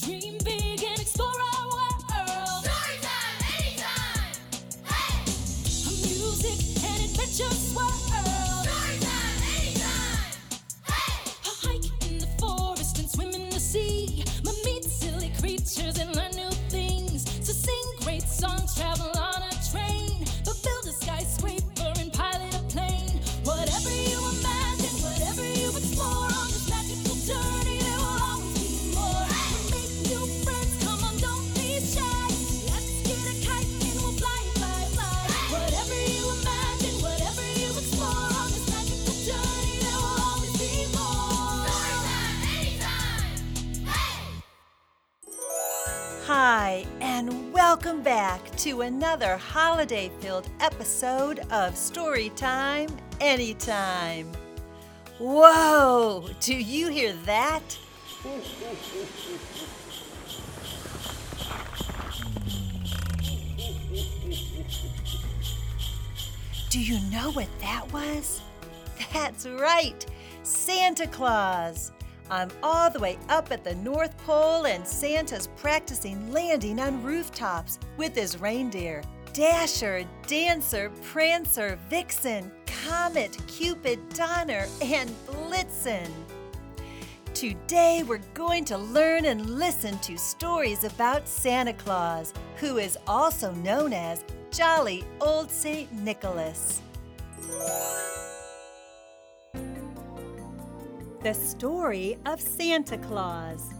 Dream Hi, and welcome back to another holiday filled episode of Storytime Anytime. Whoa! Do you hear that? Do you know what that was? That's right, Santa Claus. I'm all the way up at the North Pole, and Santa's practicing landing on rooftops with his reindeer Dasher, Dancer, Prancer, Vixen, Comet, Cupid, Donner, and Blitzen. Today, we're going to learn and listen to stories about Santa Claus, who is also known as Jolly Old St. Nicholas. The story of Santa Claus.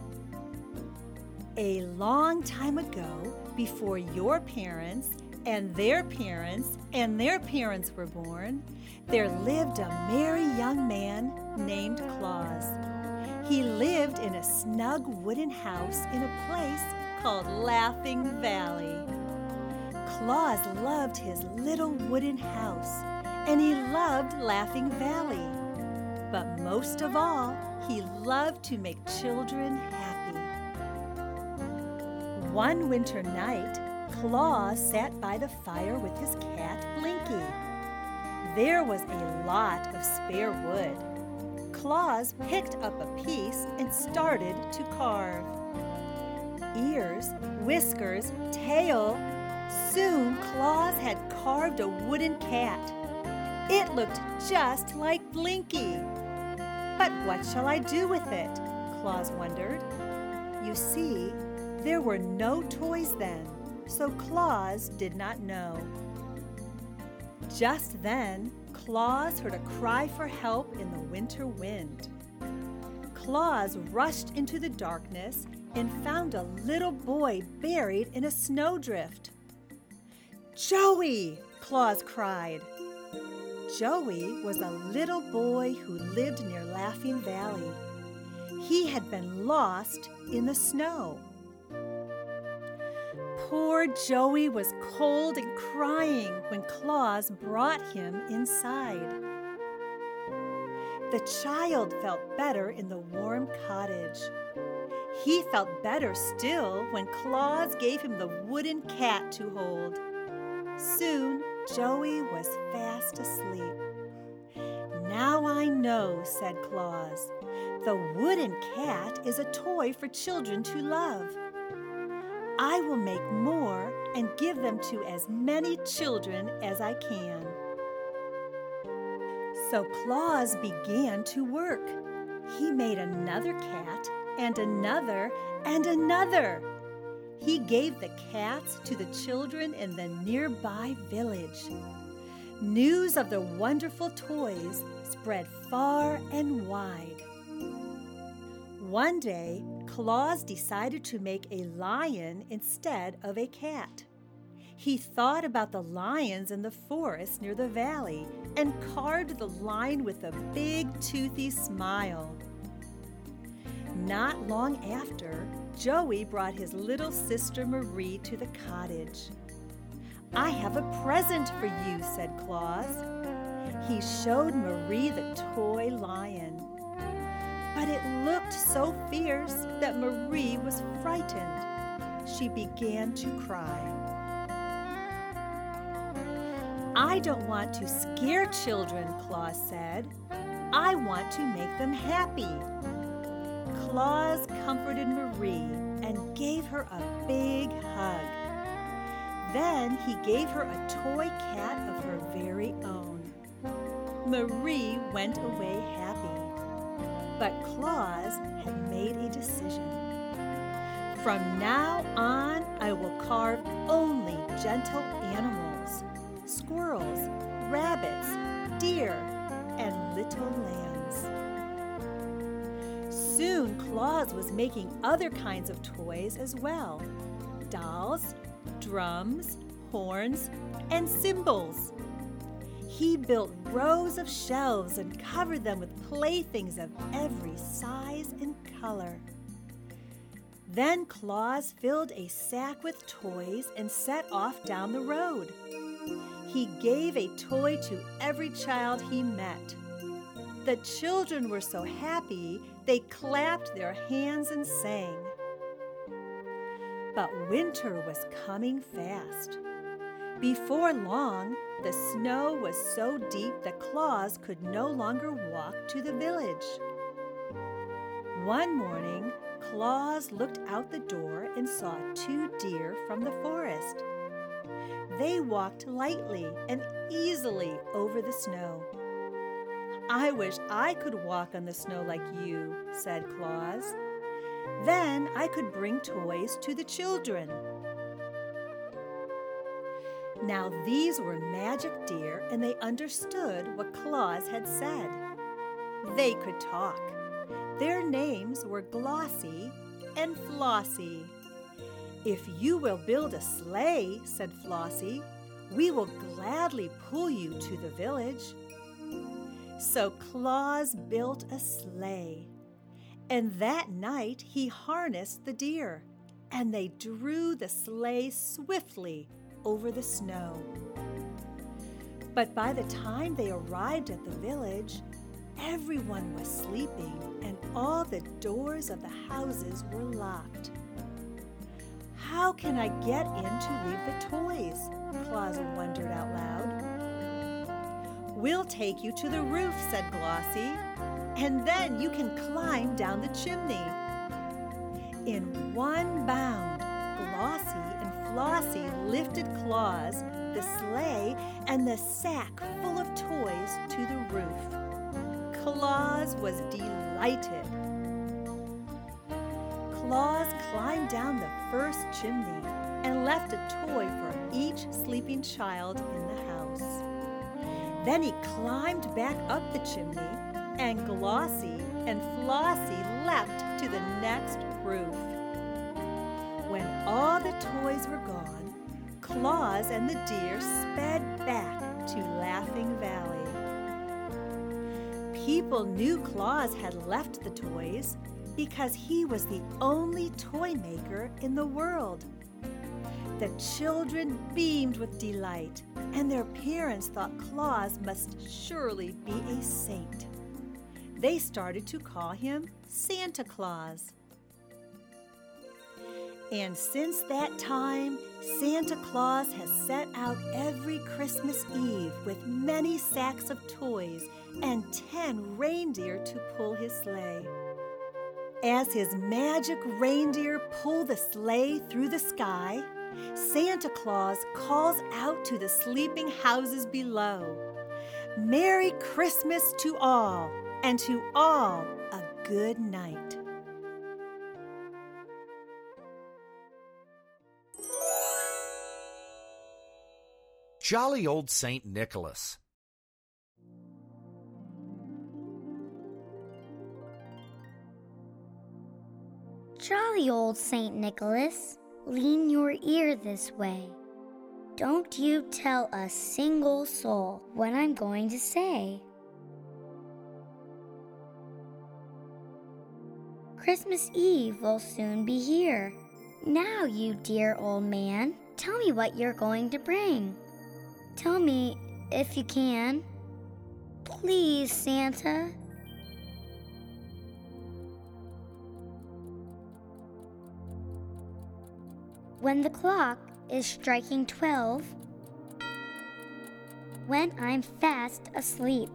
A long time ago, before your parents and their parents and their parents were born, there lived a merry young man named Claus. He lived in a snug wooden house in a place called Laughing Valley. Claus loved his little wooden house, and he loved Laughing Valley. But most of all, he loved to make children happy. One winter night, Claus sat by the fire with his cat Blinky. There was a lot of spare wood. Claus picked up a piece and started to carve. Ears, whiskers, tail. Soon Claus had carved a wooden cat. It looked just like Blinky. But what shall I do with it? Claus wondered. You see, there were no toys then, so Claus did not know. Just then, Claus heard a cry for help in the winter wind. Claus rushed into the darkness and found a little boy buried in a snowdrift. Joey! Claus cried. Joey was a little boy who lived near Laughing Valley. He had been lost in the snow. Poor Joey was cold and crying when Claus brought him inside. The child felt better in the warm cottage. He felt better still when Claus gave him the wooden cat to hold. Soon, Joey was fast asleep. Now I know, said Claus. The wooden cat is a toy for children to love. I will make more and give them to as many children as I can. So Claus began to work. He made another cat and another and another. He gave the cats to the children in the nearby village. News of the wonderful toys spread far and wide. One day, Claus decided to make a lion instead of a cat. He thought about the lions in the forest near the valley and carved the lion with a big toothy smile. Not long after, Joey brought his little sister Marie to the cottage. I have a present for you, said Claus. He showed Marie the toy lion. But it looked so fierce that Marie was frightened. She began to cry. I don't want to scare children, Claus said. I want to make them happy. Claus comforted Marie, and gave her a big hug. Then he gave her a toy cat of her very own. Marie went away happy. But Claus had made a decision. From now on, I will carve only gentle animals squirrels, rabbits, deer, and little lambs. Soon, Claus was making other kinds of toys as well dolls, drums, horns, and cymbals. He built rows of shelves and covered them with playthings of every size and color. Then Claus filled a sack with toys and set off down the road. He gave a toy to every child he met. The children were so happy they clapped their hands and sang. But winter was coming fast. Before long, the snow was so deep that Claus could no longer walk to the village. One morning, Claus looked out the door and saw two deer from the forest. They walked lightly and easily over the snow. I wish I could walk on the snow like you, said Claus. Then I could bring toys to the children. Now these were magic deer, and they understood what Claus had said. They could talk. Their names were Glossy and Flossie. If you will build a sleigh, said Flossie, we will gladly pull you to the village. So Claus built a sleigh. And that night he harnessed the deer, and they drew the sleigh swiftly over the snow. But by the time they arrived at the village, everyone was sleeping and all the doors of the houses were locked. How can I get in to leave the toys? Claus wondered out loud. We'll take you to the roof, said Glossy, and then you can climb down the chimney. In one bound, Glossy and Flossie lifted Claus, the sleigh, and the sack full of toys to the roof. Claus was delighted. Claus climbed down the first chimney and left a toy for each sleeping child in. Then he climbed back up the chimney, and Glossy and Flossie leapt to the next roof. When all the toys were gone, Claus and the deer sped back to Laughing Valley. People knew Claus had left the toys because he was the only toy maker in the world. The children beamed with delight, and their parents thought Claus must surely be a saint. They started to call him Santa Claus. And since that time, Santa Claus has set out every Christmas Eve with many sacks of toys and ten reindeer to pull his sleigh. As his magic reindeer pull the sleigh through the sky, Santa Claus calls out to the sleeping houses below Merry Christmas to all, and to all a good night. Jolly Old Saint Nicholas. Jolly old Saint Nicholas, lean your ear this way. Don't you tell a single soul what I'm going to say. Christmas Eve will soon be here. Now, you dear old man, tell me what you're going to bring. Tell me if you can. Please, Santa. When the clock is striking twelve, when I'm fast asleep,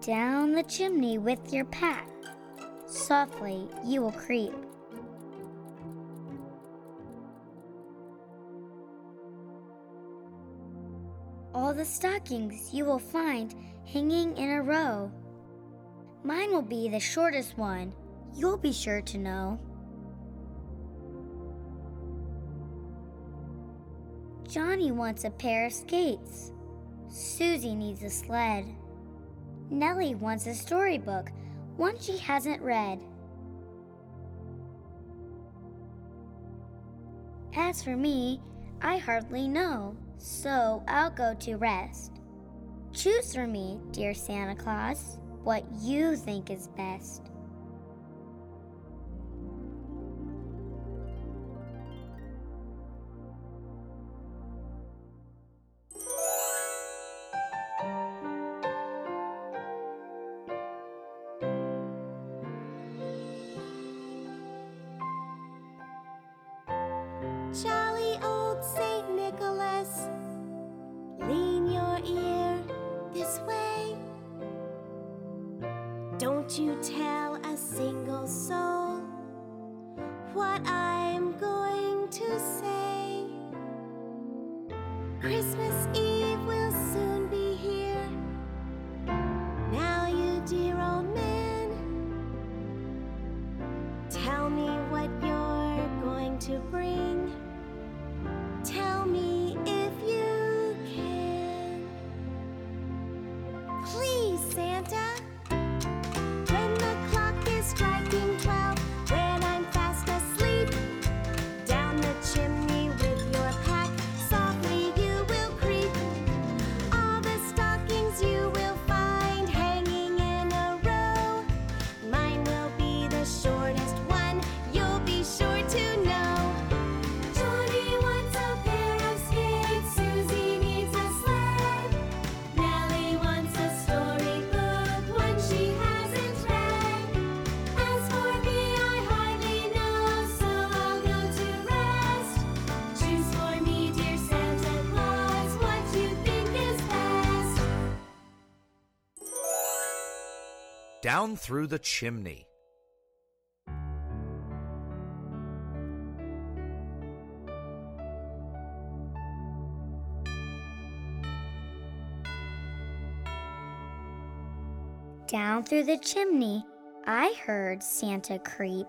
down the chimney with your pack, Softly you will creep. All the stockings you will find hanging in a row. Mine will be the shortest one, you'll be sure to know. Johnny wants a pair of skates. Susie needs a sled. Nellie wants a storybook, one she hasn't read. As for me, I hardly know, so I'll go to rest. Choose for me, dear Santa Claus, what you think is best. Don't you tell a single soul what I'm going to say. Christmas Eve Down through the chimney. Down through the chimney, I heard Santa creep.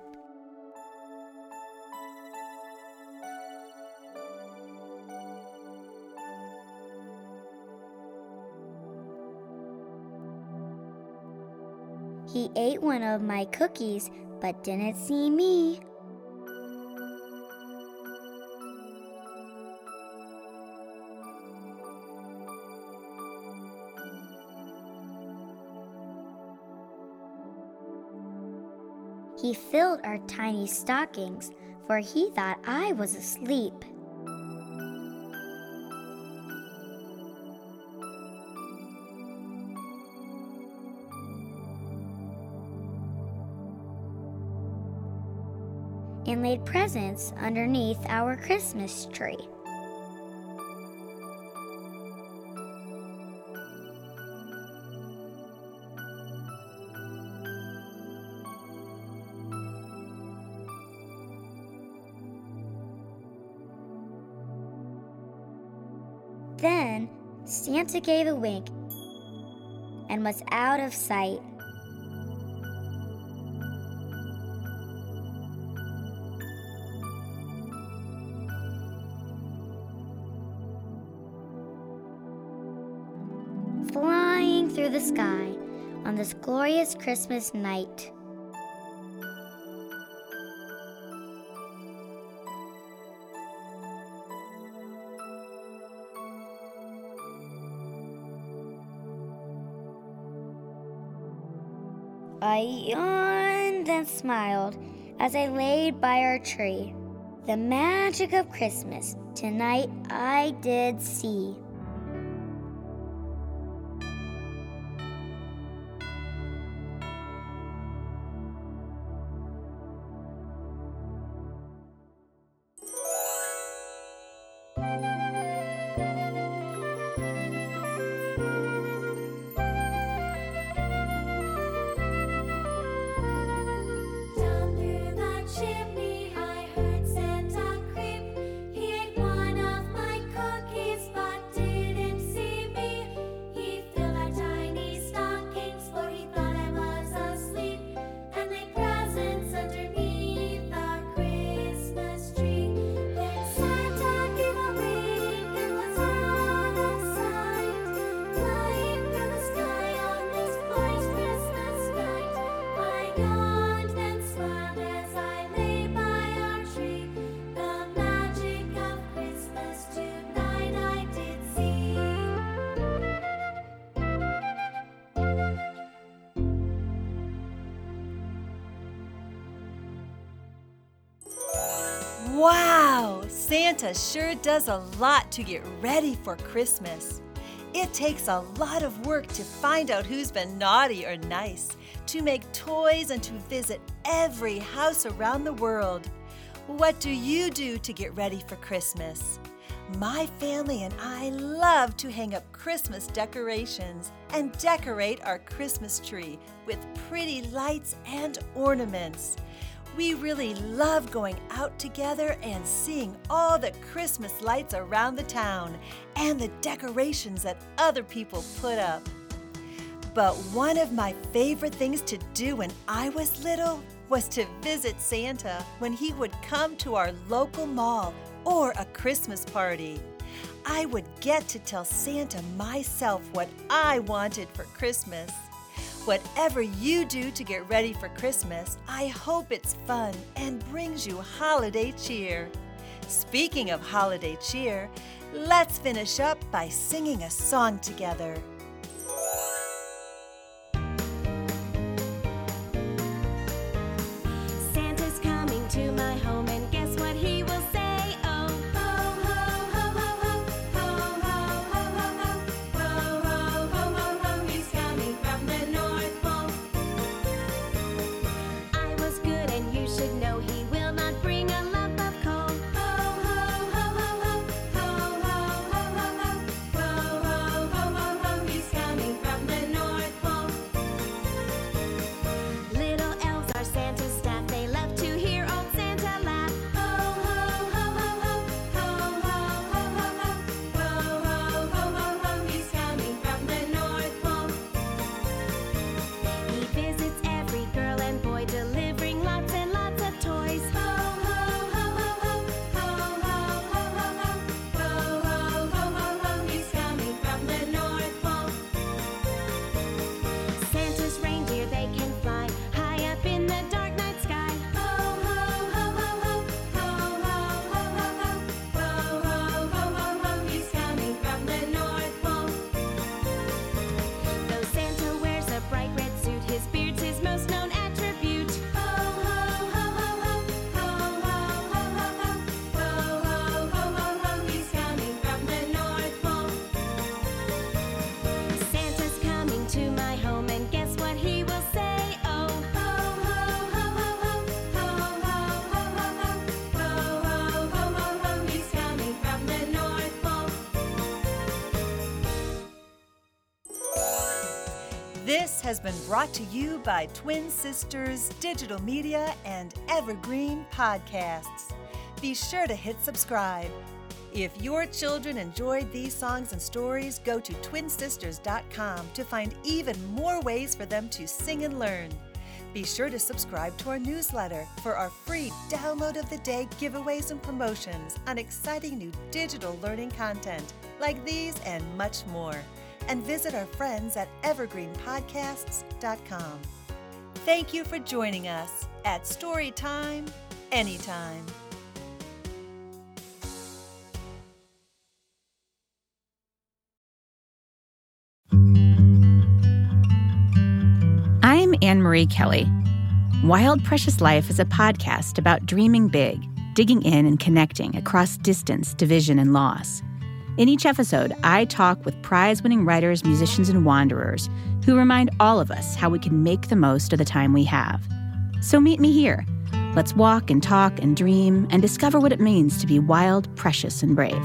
Ate one of my cookies but didn't see me. He filled our tiny stockings, for he thought I was asleep. Laid presents underneath our Christmas tree. Then Santa gave a wink and was out of sight. Glorious Christmas night. I yawned and smiled as I laid by our tree. The magic of Christmas tonight I did see. Wow! Santa sure does a lot to get ready for Christmas. It takes a lot of work to find out who's been naughty or nice, to make toys, and to visit every house around the world. What do you do to get ready for Christmas? My family and I love to hang up Christmas decorations and decorate our Christmas tree with pretty lights and ornaments. We really love going out together and seeing all the Christmas lights around the town and the decorations that other people put up. But one of my favorite things to do when I was little was to visit Santa when he would come to our local mall or a Christmas party. I would get to tell Santa myself what I wanted for Christmas. Whatever you do to get ready for Christmas, I hope it's fun and brings you holiday cheer. Speaking of holiday cheer, let's finish up by singing a song together. This has been brought to you by Twin Sisters Digital Media and Evergreen Podcasts. Be sure to hit subscribe. If your children enjoyed these songs and stories, go to twinsisters.com to find even more ways for them to sing and learn. Be sure to subscribe to our newsletter for our free download of the day giveaways and promotions on exciting new digital learning content like these and much more. And visit our friends at evergreenpodcasts.com. Thank you for joining us at Storytime Anytime. I'm Anne Marie Kelly. Wild Precious Life is a podcast about dreaming big, digging in and connecting across distance, division, and loss. In each episode, I talk with prize winning writers, musicians, and wanderers who remind all of us how we can make the most of the time we have. So meet me here. Let's walk and talk and dream and discover what it means to be wild, precious, and brave.